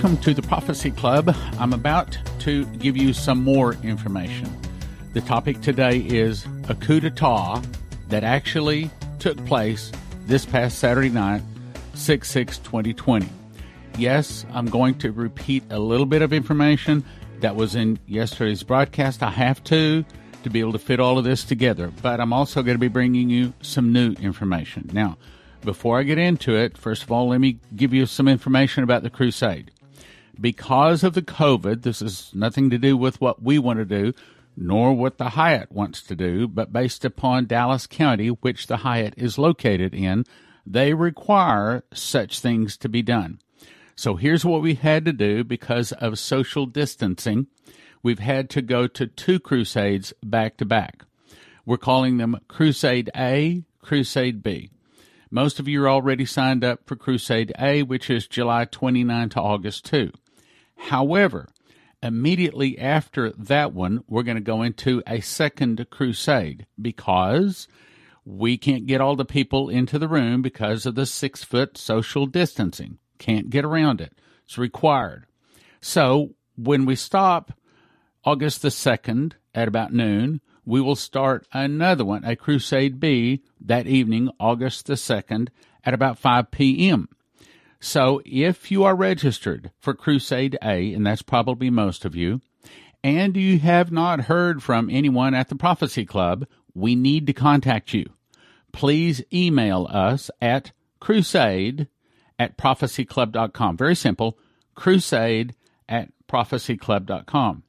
Welcome to the Prophecy Club. I'm about to give you some more information. The topic today is a coup d'etat that actually took place this past Saturday night, 6 6 2020. Yes, I'm going to repeat a little bit of information that was in yesterday's broadcast. I have to to be able to fit all of this together, but I'm also going to be bringing you some new information. Now, before I get into it, first of all, let me give you some information about the crusade. Because of the COVID, this is nothing to do with what we want to do, nor what the Hyatt wants to do, but based upon Dallas County, which the Hyatt is located in, they require such things to be done. So here's what we had to do because of social distancing. We've had to go to two crusades back to back. We're calling them Crusade A, Crusade B. Most of you are already signed up for Crusade A, which is July 29 to August 2. However, immediately after that one, we're going to go into a second crusade because we can't get all the people into the room because of the six foot social distancing. Can't get around it. It's required. So when we stop August the 2nd at about noon, we will start another one, a Crusade B, that evening, August the 2nd, at about 5 p.m. So if you are registered for Crusade A, and that's probably most of you, and you have not heard from anyone at the Prophecy Club, we need to contact you. Please email us at crusade at prophecyclub.com. Very simple, crusade at prophecyclub.com.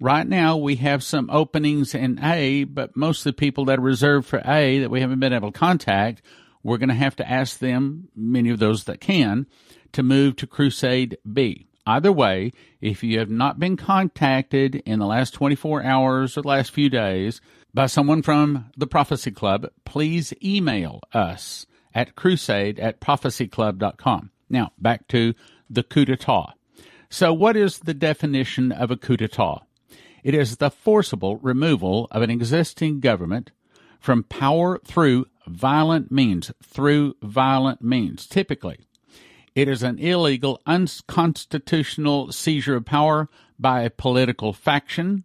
Right now, we have some openings in A, but most of the people that are reserved for A that we haven't been able to contact, we're going to have to ask them, many of those that can, to move to Crusade B. Either way, if you have not been contacted in the last 24 hours or the last few days by someone from the Prophecy Club, please email us at crusade at prophecyclub.com. Now, back to the coup d'etat. So, what is the definition of a coup d'etat? It is the forcible removal of an existing government from power through violent means, through violent means. Typically, it is an illegal, unconstitutional seizure of power by a political faction,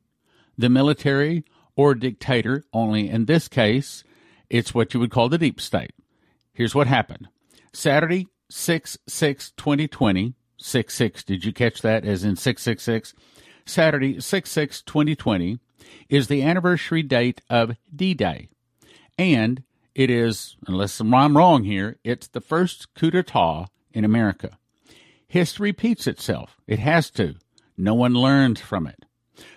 the military, or dictator, only in this case, it's what you would call the deep state. Here's what happened. Saturday, 6 6 2020, 6 6, did you catch that as in 666? Saturday, 6 6 2020, is the anniversary date of D Day. And it is, unless I'm wrong here, it's the first coup d'etat in America. History repeats itself. It has to. No one learns from it.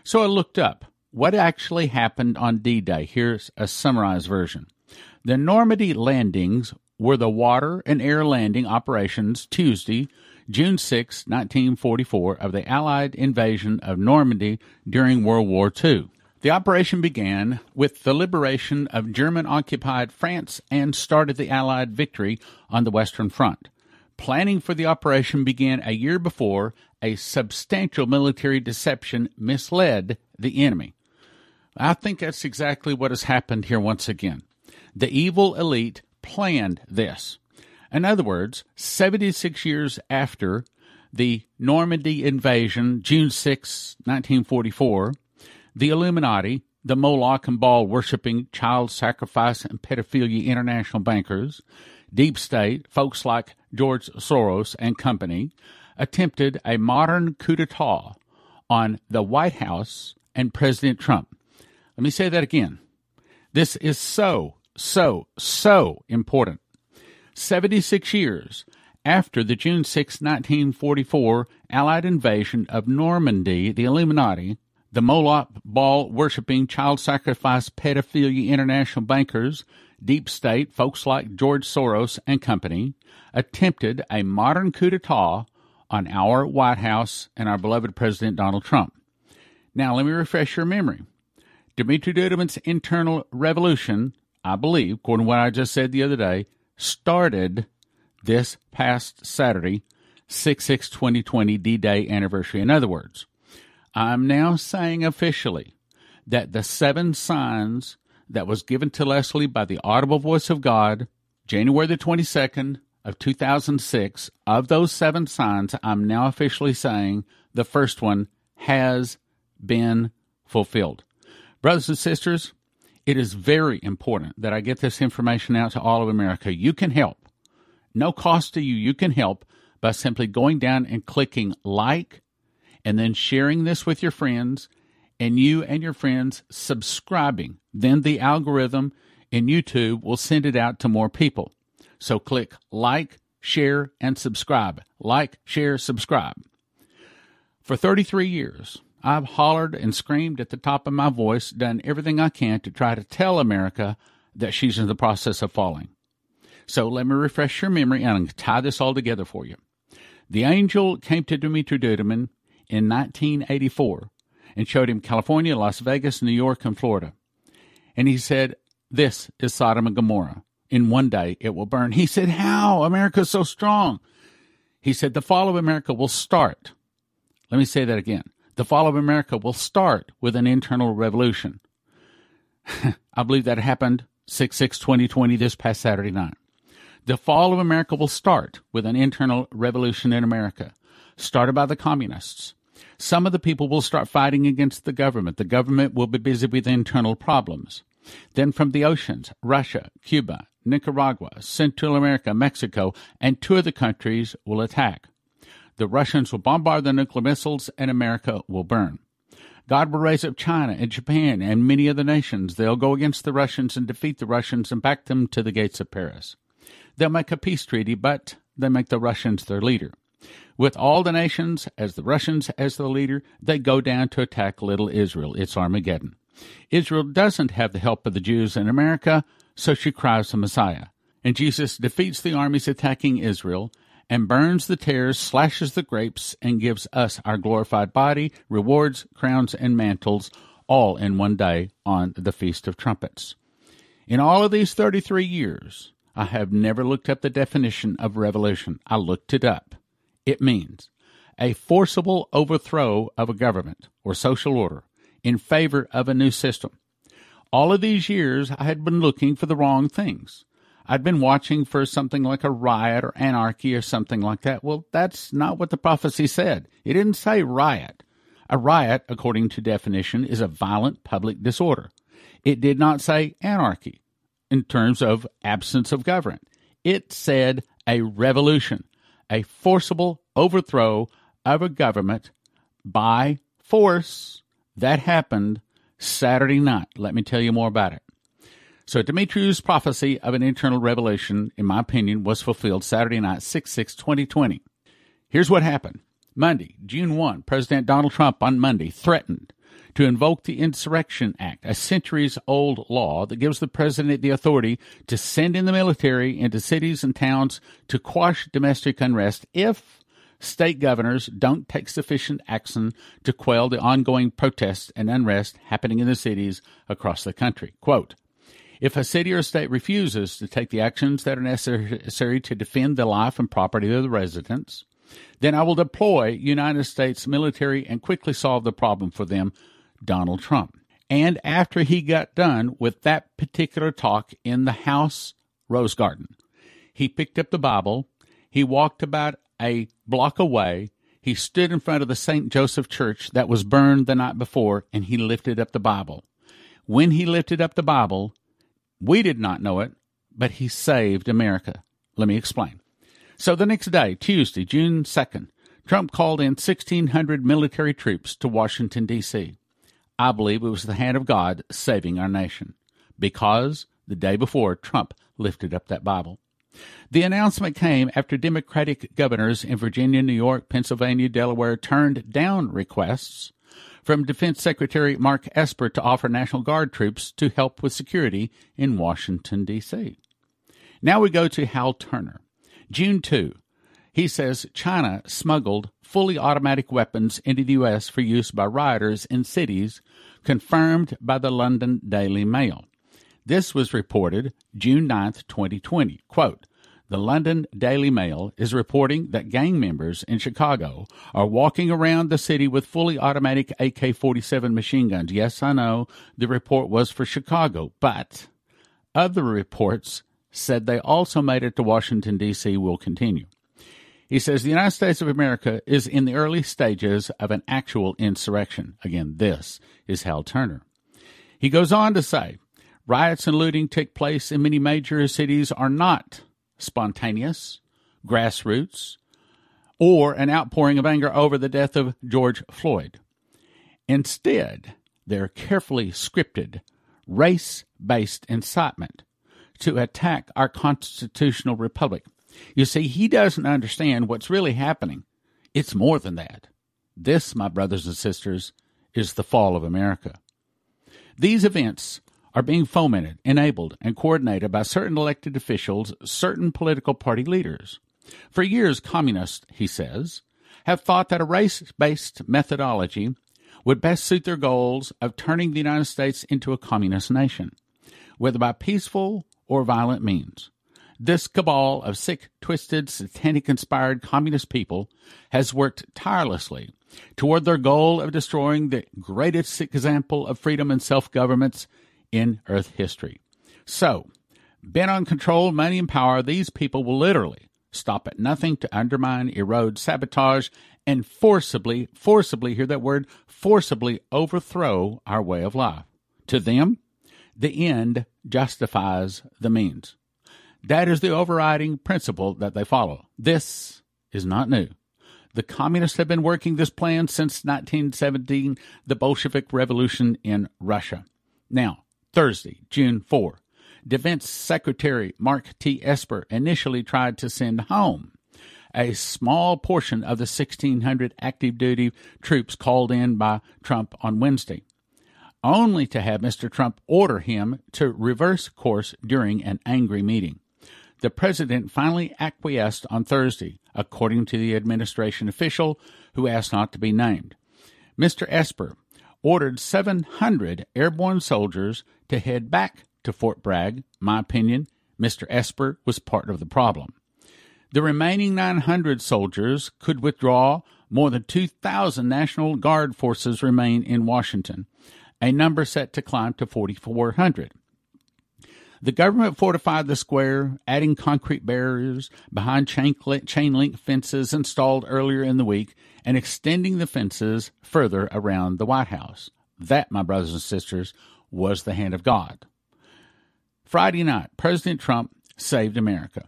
So I looked up what actually happened on D Day. Here's a summarized version. The Normandy landings were the water and air landing operations Tuesday, June 6, 1944, of the Allied invasion of Normandy during World War II. The operation began with the liberation of German occupied France and started the Allied victory on the Western Front. Planning for the operation began a year before a substantial military deception misled the enemy. I think that's exactly what has happened here once again. The evil elite planned this. In other words, 76 years after the Normandy invasion, June 6, 1944, the Illuminati, the Moloch and Baal worshipping, child sacrifice, and pedophilia international bankers, deep state, folks like George Soros and company, attempted a modern coup d'etat on the White House and President Trump. Let me say that again. This is so, so, so important. 76 years after the June 6, 1944 Allied invasion of Normandy, the Illuminati, the Moloch Baal worshiping, child sacrifice, pedophilia international bankers, deep state, folks like George Soros and company, attempted a modern coup d'etat on our White House and our beloved President Donald Trump. Now, let me refresh your memory. Dmitry Duduman's internal revolution, I believe, according to what I just said the other day, started this past Saturday, 6 6 2020 D Day anniversary. In other words, I'm now saying officially that the seven signs that was given to Leslie by the audible voice of God, January the 22nd of 2006, of those seven signs, I'm now officially saying the first one has been fulfilled. Brothers and sisters, it is very important that I get this information out to all of America. You can help. No cost to you. You can help by simply going down and clicking like and then sharing this with your friends and you and your friends subscribing. Then the algorithm in YouTube will send it out to more people. So click like, share, and subscribe. Like, share, subscribe. For 33 years, I've hollered and screamed at the top of my voice, done everything I can to try to tell America that she's in the process of falling. So let me refresh your memory and tie this all together for you. The angel came to Dumitru Duduman in 1984 and showed him California, Las Vegas, New York, and Florida. And he said, This is Sodom and Gomorrah. In one day it will burn. He said, How? America's so strong. He said, The fall of America will start. Let me say that again. The fall of America will start with an internal revolution. I believe that happened 6 6 2020 this past Saturday night. The fall of America will start with an internal revolution in America, started by the communists. Some of the people will start fighting against the government. The government will be busy with internal problems. Then from the oceans, Russia, Cuba, Nicaragua, Central America, Mexico, and two of the countries will attack. The Russians will bombard the nuclear missiles and America will burn. God will raise up China and Japan and many other nations. They'll go against the Russians and defeat the Russians and back them to the gates of Paris. They'll make a peace treaty, but they make the Russians their leader. With all the nations as the Russians as the leader, they go down to attack little Israel. It's Armageddon. Israel doesn't have the help of the Jews in America, so she cries the Messiah. And Jesus defeats the armies attacking Israel and burns the tares, slashes the grapes, and gives us our glorified body, rewards, crowns, and mantles, all in one day on the Feast of Trumpets. In all of these 33 years, I have never looked up the definition of revolution. I looked it up. It means a forcible overthrow of a government or social order in favor of a new system. All of these years, I had been looking for the wrong things. I'd been watching for something like a riot or anarchy or something like that. Well, that's not what the prophecy said. It didn't say riot. A riot, according to definition, is a violent public disorder. It did not say anarchy in terms of absence of government. It said a revolution, a forcible overthrow of a government by force that happened Saturday night. Let me tell you more about it. So Dumitru's prophecy of an internal revolution, in my opinion, was fulfilled Saturday night, 6 6 2020. Here's what happened. Monday, June 1, President Donald Trump on Monday threatened to invoke the Insurrection Act, a centuries old law that gives the president the authority to send in the military into cities and towns to quash domestic unrest if state governors don't take sufficient action to quell the ongoing protests and unrest happening in the cities across the country. Quote, if a city or state refuses to take the actions that are necessary to defend the life and property of the residents, then I will deploy United States military and quickly solve the problem for them Donald Trump. And after he got done with that particular talk in the House Rose Garden, he picked up the Bible, he walked about a block away, he stood in front of the St. Joseph Church that was burned the night before, and he lifted up the Bible. When he lifted up the Bible, we did not know it, but he saved America. Let me explain. So the next day, Tuesday, June 2nd, Trump called in 1,600 military troops to Washington, D.C. I believe it was the hand of God saving our nation because the day before Trump lifted up that Bible. The announcement came after Democratic governors in Virginia, New York, Pennsylvania, Delaware turned down requests from Defense Secretary Mark Esper to offer National Guard troops to help with security in Washington, D.C. Now we go to Hal Turner. June 2. He says China smuggled fully automatic weapons into the U.S. for use by rioters in cities, confirmed by the London Daily Mail. This was reported June 9, 2020. Quote, the London Daily Mail is reporting that gang members in Chicago are walking around the city with fully automatic AK 47 machine guns. Yes, I know the report was for Chicago, but other reports said they also made it to Washington, D.C., will continue. He says the United States of America is in the early stages of an actual insurrection. Again, this is Hal Turner. He goes on to say riots and looting take place in many major cities are not spontaneous, grassroots, or an outpouring of anger over the death of George Floyd. Instead, they're carefully scripted, race based incitement to attack our constitutional republic. You see, he doesn't understand what's really happening. It's more than that. This, my brothers and sisters, is the fall of America. These events are being fomented, enabled, and coordinated by certain elected officials, certain political party leaders. For years, communists, he says, have thought that a race based methodology would best suit their goals of turning the United States into a communist nation, whether by peaceful or violent means. This cabal of sick, twisted, satanic inspired communist people has worked tirelessly toward their goal of destroying the greatest example of freedom and self governments in Earth history. So, bent on control, money, and power, these people will literally stop at nothing to undermine, erode, sabotage, and forcibly, forcibly, hear that word, forcibly overthrow our way of life. To them, the end justifies the means. That is the overriding principle that they follow. This is not new. The communists have been working this plan since 1917, the Bolshevik Revolution in Russia. Now, Thursday, June 4, Defense Secretary Mark T. Esper initially tried to send home a small portion of the 1,600 active duty troops called in by Trump on Wednesday, only to have Mr. Trump order him to reverse course during an angry meeting. The president finally acquiesced on Thursday, according to the administration official who asked not to be named. Mr. Esper ordered 700 airborne soldiers to head back to Fort Bragg. My opinion, Mr. Esper was part of the problem. The remaining 900 soldiers could withdraw. More than 2,000 National Guard forces remain in Washington, a number set to climb to 4,400. The government fortified the square, adding concrete barriers behind chain link fences installed earlier in the week and extending the fences further around the White House. That, my brothers and sisters, was the hand of God. Friday night, President Trump saved America.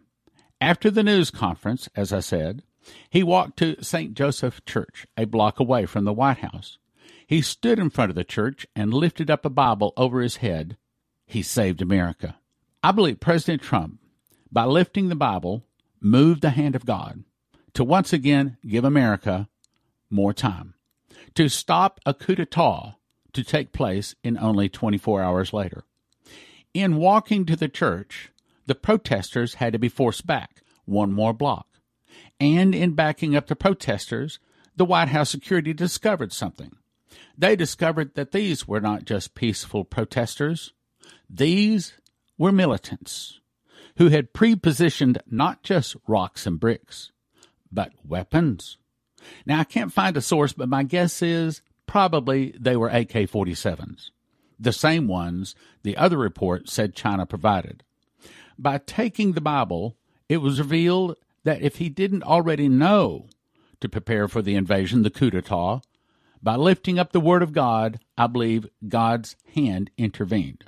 After the news conference, as I said, he walked to St. Joseph Church, a block away from the White House. He stood in front of the church and lifted up a Bible over his head. He saved America. I believe President Trump, by lifting the Bible, moved the hand of God to once again give America more time, to stop a coup d'etat to take place in only 24 hours later. In walking to the church, the protesters had to be forced back one more block. And in backing up the protesters, the White House security discovered something. They discovered that these were not just peaceful protesters, these were militants who had pre-positioned not just rocks and bricks, but weapons. Now, I can't find a source, but my guess is probably they were AK 47s, the same ones the other report said China provided. By taking the Bible, it was revealed that if he didn't already know to prepare for the invasion, the coup d'etat, by lifting up the Word of God, I believe God's hand intervened.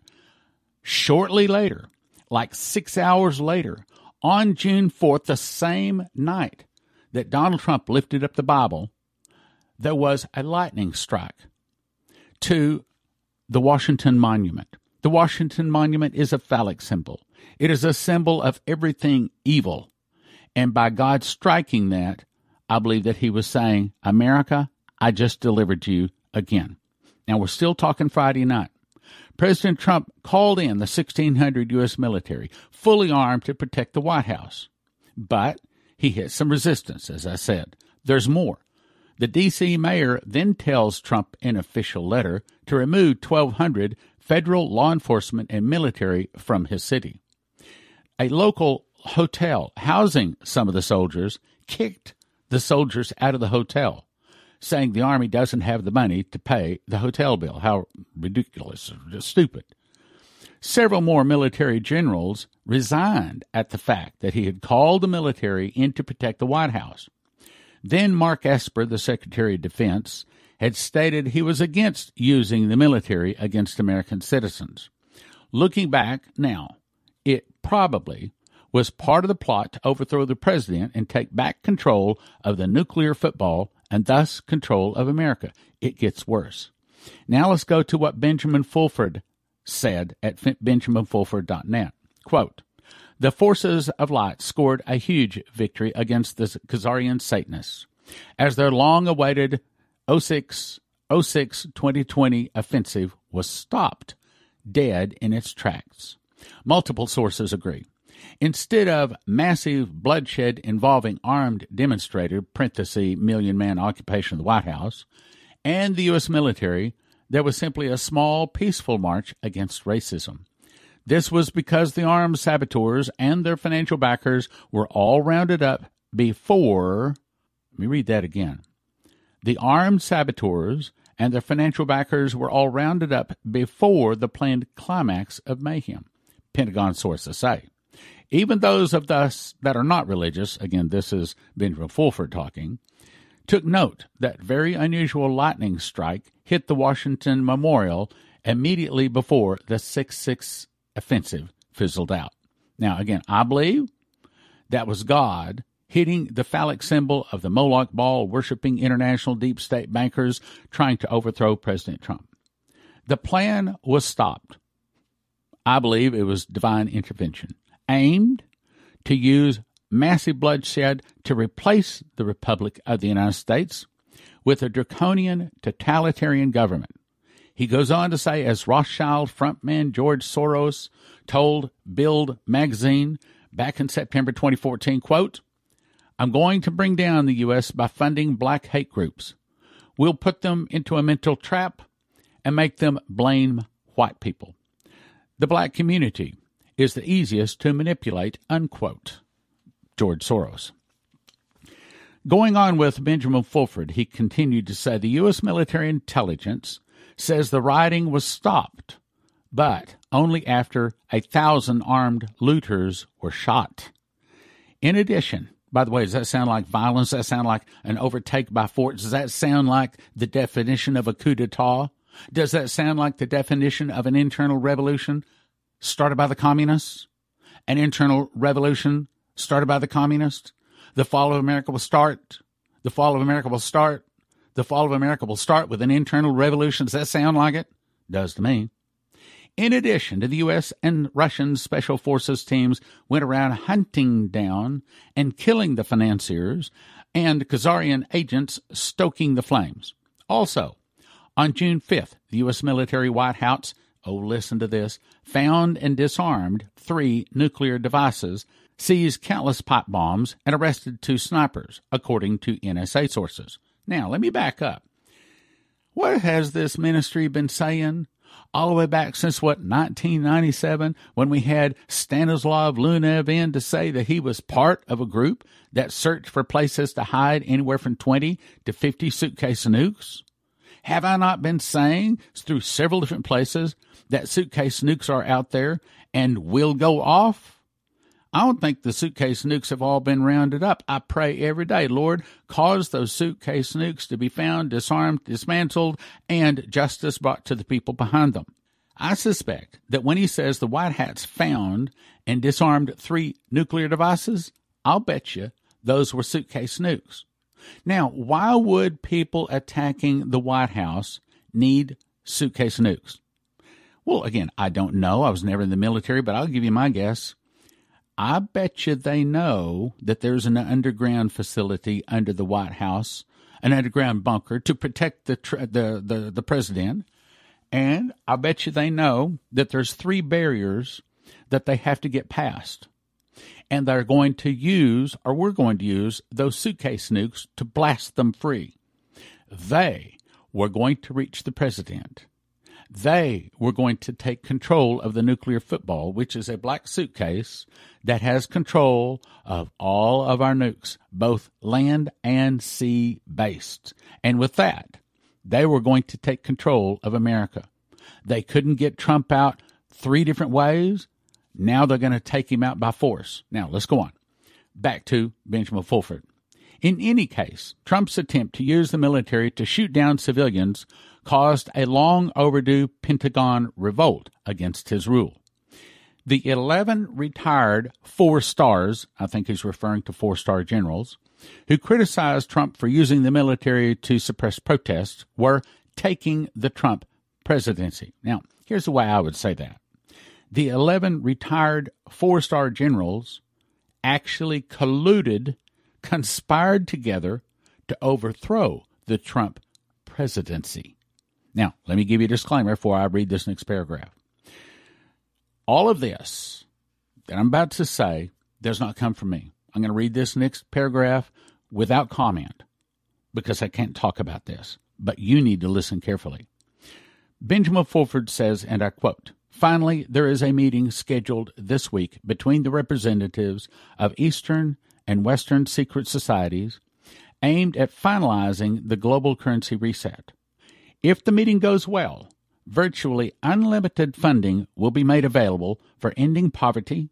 Shortly later, like six hours later, on June 4th, the same night that Donald Trump lifted up the Bible, there was a lightning strike to the Washington Monument. The Washington Monument is a phallic symbol. It is a symbol of everything evil. And by God striking that, I believe that he was saying, America, I just delivered you again. Now we're still talking Friday night. President Trump called in the 1,600 U.S. military, fully armed to protect the White House. But he hit some resistance, as I said. There's more. The D.C. mayor then tells Trump in an official letter to remove 1,200 federal law enforcement and military from his city. A local hotel housing some of the soldiers kicked the soldiers out of the hotel, saying the army doesn't have the money to pay the hotel bill. How ridiculous, just stupid. Several more military generals resigned at the fact that he had called the military in to protect the White House. Then Mark Esper, the Secretary of Defense, had stated he was against using the military against American citizens. Looking back now, it probably was part of the plot to overthrow the president and take back control of the nuclear football and thus control of America. It gets worse. Now let's go to what Benjamin Fulford said at benjaminfulford.net. Quote, the forces of light scored a huge victory against the Khazarian Satanists as their long awaited 06 06 2020 offensive was stopped dead in its tracks. Multiple sources agree. Instead of massive bloodshed involving armed demonstrator, parenthesis, million man occupation of the White House, and the U.S. military, there was simply a small, peaceful march against racism. This was because the armed saboteurs and their financial backers were all rounded up before. Let me read that again. The armed saboteurs and their financial backers were all rounded up before the planned climax of mayhem, Pentagon sources say. Even those of us that are not religious, again, this is Benjamin Fulford talking, took note that very unusual lightning strike hit the Washington Memorial immediately before the 6 6 offensive fizzled out. Now, again, I believe that was God hitting the phallic symbol of the Moloch Baal worshipping international deep state bankers trying to overthrow President Trump. The plan was stopped. I believe it was divine intervention aimed to use massive bloodshed to replace the Republic of the United States with a draconian totalitarian government he goes on to say, as Rothschild frontman George Soros told Bild magazine back in September 2014, quote, I'm going to bring down the U.S. by funding black hate groups. We'll put them into a mental trap and make them blame white people. The black community is the easiest to manipulate, unquote. George Soros. Going on with Benjamin Fulford, he continued to say the U.S. military intelligence says the rioting was stopped, but only after a thousand armed looters were shot. In addition, by the way, does that sound like violence? Does that sound like an overtake by force? Does that sound like the definition of a coup d'etat? Does that sound like the definition of an internal revolution started by the communists? An internal revolution started by the communists? The fall of America will start. The fall of America will start the fall of America will start with an internal revolution. Does that sound like it? Does to me. In addition to the U.S. and Russian special forces teams went around hunting down and killing the financiers and Khazarian agents stoking the flames. Also, on June 5th, the U.S. military White House, oh, listen to this, found and disarmed three nuclear devices, seized countless pipe bombs, and arrested two snipers, according to NSA sources. Now, let me back up. What has this ministry been saying all the way back since what 1997 when we had Stanislav Lunev in to say that he was part of a group that searched for places to hide anywhere from 20 to 50 suitcase nukes? Have I not been saying through several different places that suitcase nukes are out there and will go off? I don't think the suitcase nukes have all been rounded up. I pray every day, Lord, cause those suitcase nukes to be found, disarmed, dismantled, and justice brought to the people behind them. I suspect that when he says the White Hats found and disarmed three nuclear devices, I'll bet you those were suitcase nukes. Now, why would people attacking the White House need suitcase nukes? Well, again, I don't know. I was never in the military, but I'll give you my guess. I bet you they know that there's an underground facility under the White House, an underground bunker to protect the the, the the president, and I bet you they know that there's three barriers that they have to get past, and they're going to use, or we're going to use, those suitcase nukes to blast them free. They were going to reach the president they were going to take control of the nuclear football, which is a black suitcase that has control of all of our nukes, both land and sea based. And with that, they were going to take control of America. They couldn't get Trump out three different ways. Now they're going to take him out by force. Now let's go on. Back to Benjamin Fulford. In any case, Trump's attempt to use the military to shoot down civilians caused a long overdue Pentagon revolt against his rule. The 11 retired four stars, I think he's referring to four star generals, who criticized Trump for using the military to suppress protests, were taking the Trump presidency. Now, here's the way I would say that the 11 retired four star generals actually colluded, conspired together to overthrow the Trump presidency. Now, let me give you a disclaimer before I read this next paragraph. All of this that I'm about to say does not come from me. I'm going to read this next paragraph without comment because I can't talk about this, but you need to listen carefully. Benjamin Fulford says, and I quote, Finally, there is a meeting scheduled this week between the representatives of Eastern and Western secret societies aimed at finalizing the global currency reset. If the meeting goes well, virtually unlimited funding will be made available for ending poverty,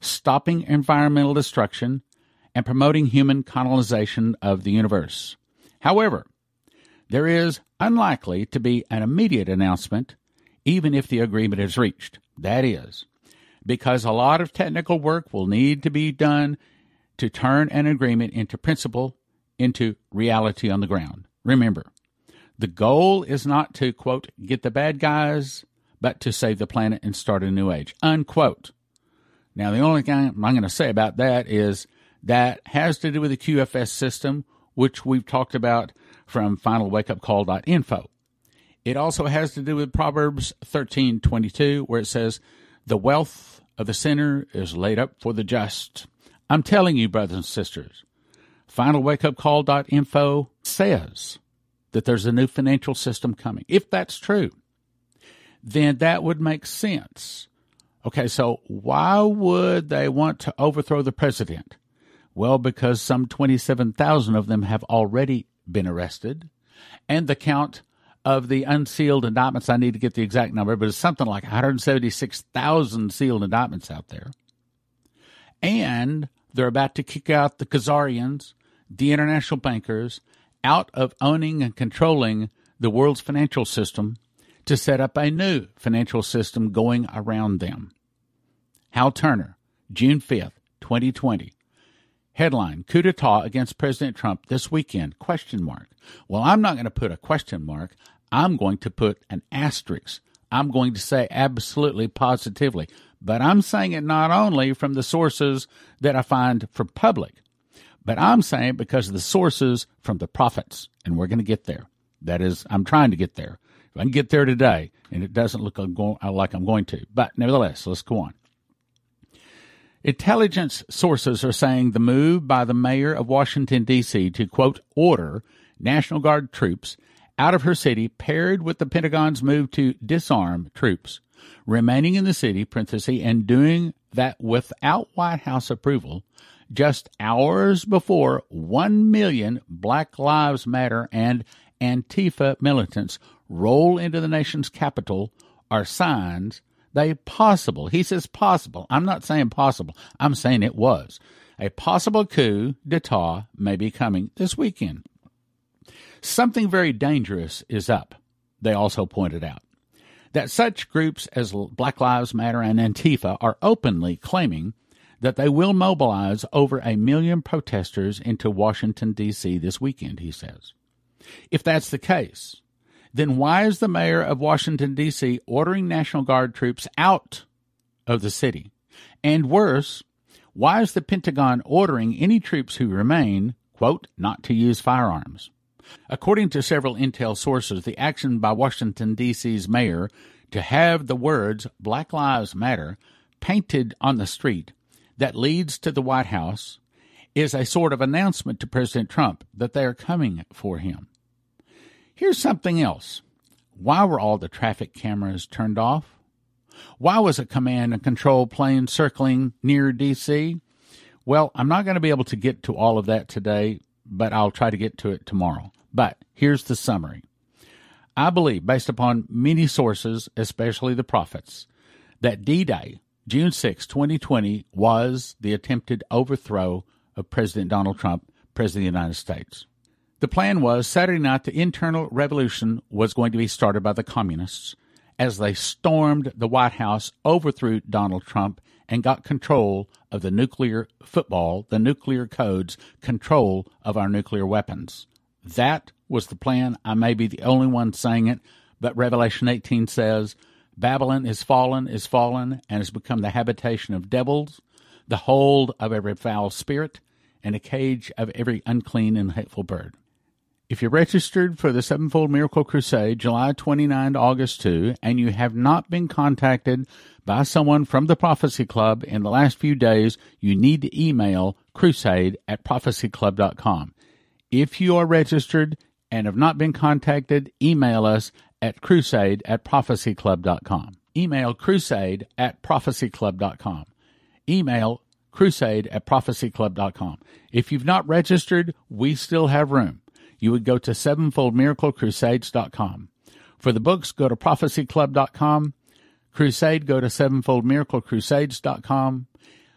stopping environmental destruction, and promoting human colonization of the universe. However, there is unlikely to be an immediate announcement, even if the agreement is reached. That is, because a lot of technical work will need to be done to turn an agreement into principle, into reality on the ground. Remember, the goal is not to, quote, get the bad guys, but to save the planet and start a new age, unquote. Now, the only thing I'm going to say about that is that has to do with the QFS system, which we've talked about from finalwakeupcall.info. It also has to do with Proverbs 13:22 where it says, "The wealth of the sinner is laid up for the just." I'm telling you brothers and sisters, finalwakeupcall.info says that there's a new financial system coming. If that's true, then that would make sense. Okay, so why would they want to overthrow the president? Well, because some 27,000 of them have already been arrested, and the count of the unsealed indictments, I need to get the exact number, but it's something like 176,000 sealed indictments out there. And they're about to kick out the Khazarians, the international bankers, out of owning and controlling the world's financial system to set up a new financial system going around them. Hal Turner, June 5th, 2020. Headline: Coup d'etat against President Trump this weekend? Question mark. Well, I'm not going to put a question mark. I'm going to put an asterisk. I'm going to say absolutely positively. But I'm saying it not only from the sources that I find for public, but I'm saying it because of the sources from the prophets. And we're going to get there. That is, I'm trying to get there. If I can get there today, and it doesn't look like I'm uh, going to. But nevertheless, let's go on. Intelligence sources are saying the move by the mayor of Washington, D.C. to, quote, order National Guard troops out of her city, paired with the Pentagon's move to disarm troops remaining in the city, and doing that without White House approval, just hours before 1 million Black Lives Matter and Antifa militants roll into the nation's capital are signs they possible. He says possible. I'm not saying possible. I'm saying it was. A possible coup d'etat may be coming this weekend. Something very dangerous is up, they also pointed out. That such groups as Black Lives Matter and Antifa are openly claiming that they will mobilize over a million protesters into Washington, D.C. this weekend, he says. If that's the case, then why is the mayor of Washington, D.C. ordering National Guard troops out of the city? And worse, why is the Pentagon ordering any troops who remain, quote, not to use firearms? According to several intel sources, the action by Washington, D.C.'s mayor to have the words Black Lives Matter painted on the street that leads to the White House is a sort of announcement to President Trump that they are coming for him. Here's something else. Why were all the traffic cameras turned off? Why was a command and control plane circling near DC? Well, I'm not going to be able to get to all of that today, but I'll try to get to it tomorrow. But here's the summary. I believe, based upon many sources, especially the prophets, that D Day, June 6, 2020, was the attempted overthrow of President Donald Trump, President of the United States. The plan was Saturday night, the internal revolution was going to be started by the communists as they stormed the White House, overthrew Donald Trump, and got control of the nuclear football, the nuclear codes, control of our nuclear weapons. That was the plan. I may be the only one saying it, but Revelation 18 says Babylon is fallen, is fallen, and has become the habitation of devils, the hold of every foul spirit, and a cage of every unclean and hateful bird. If you're registered for the Sevenfold Miracle Crusade, July 29 to August 2, and you have not been contacted by someone from the Prophecy Club in the last few days, you need to email crusade at prophecyclub.com. If you are registered and have not been contacted, email us at crusade at prophecyclub.com. Email crusade at prophecyclub.com. Email crusade at prophecyclub.com. If you've not registered, we still have room you would go to sevenfoldmiraclecrusades.com. For the books, go to prophecyclub.com. Crusade, go to sevenfoldmiraclecrusades.com.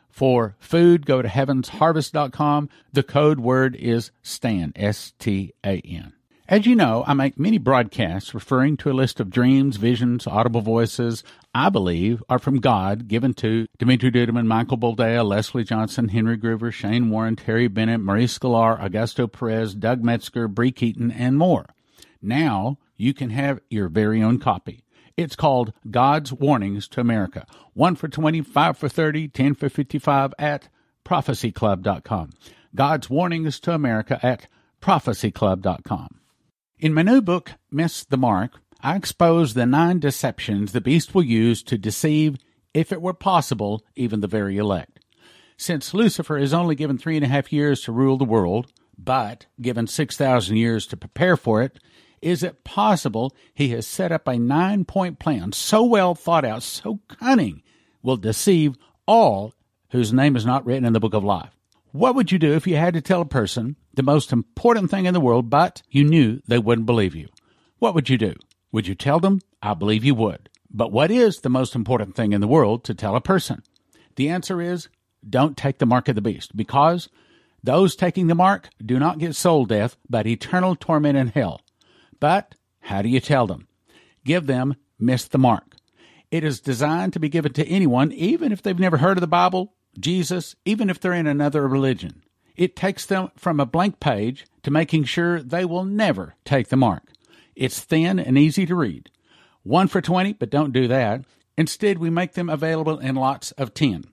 For food, go to heavensharvest.com. The code word is STAN, S T A N. As you know, I make many broadcasts referring to a list of dreams, visions, audible voices I believe are from God given to Dimitri Duduman, Michael Boldea, Leslie Johnson, Henry Gruver, Shane Warren, Terry Bennett, Maurice Sklar, Augusto Perez, Doug Metzger, Bree Keaton, and more. Now you can have your very own copy. It's called God's Warnings to America. One for 25 for 30, 10 for 55 at prophecyclub.com. God's Warnings to America at prophecyclub.com. In my new book, Miss the Mark, I expose the nine deceptions the beast will use to deceive, if it were possible, even the very elect. Since Lucifer is only given three and a half years to rule the world, but given 6,000 years to prepare for it, is it possible he has set up a nine point plan so well thought out, so cunning, will deceive all whose name is not written in the book of life? What would you do if you had to tell a person the most important thing in the world, but you knew they wouldn't believe you? What would you do? Would you tell them? I believe you would. But what is the most important thing in the world to tell a person? The answer is don't take the mark of the beast, because those taking the mark do not get soul death, but eternal torment in hell. But how do you tell them? Give them miss the mark. It is designed to be given to anyone, even if they've never heard of the Bible, Jesus, even if they're in another religion. It takes them from a blank page to making sure they will never take the mark. It's thin and easy to read. One for 20, but don't do that. Instead, we make them available in lots of 10.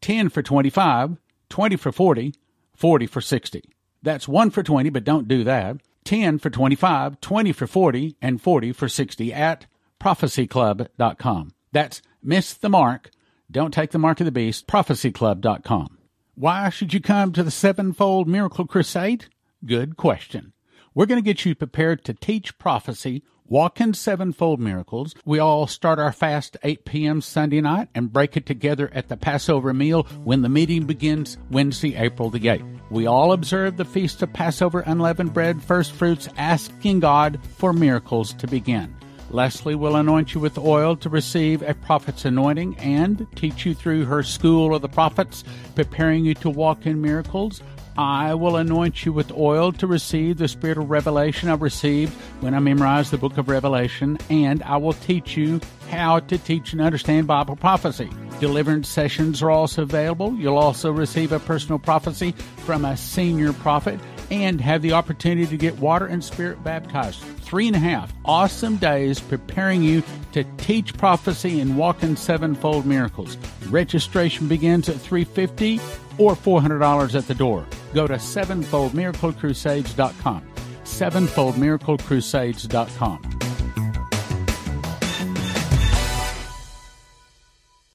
10 for 25, 20 for 40, 40 for 60. That's 1 for 20, but don't do that. 10 for 25, 20 for 40, and 40 for 60 at prophecyclub.com. That's Miss the Mark don't take the mark of the beast, prophecyclub.com. Why should you come to the Sevenfold Miracle Crusade? Good question. We're going to get you prepared to teach prophecy, walk in sevenfold miracles. We all start our fast 8 p.m. Sunday night and break it together at the Passover meal when the meeting begins Wednesday, April the 8th. We all observe the Feast of Passover unleavened bread, first fruits, asking God for miracles to begin. Leslie will anoint you with oil to receive a prophet's anointing and teach you through her school of the prophets, preparing you to walk in miracles. I will anoint you with oil to receive the spirit of revelation I received when I memorized the book of Revelation, and I will teach you how to teach and understand Bible prophecy. Deliverance sessions are also available. You'll also receive a personal prophecy from a senior prophet and have the opportunity to get water and spirit baptized. Three and a half awesome days preparing you to teach prophecy and walk in sevenfold miracles. Registration begins at 350 or $400 at the door. Go to sevenfoldmiraclecrusades.com. Sevenfoldmiraclecrusades.com.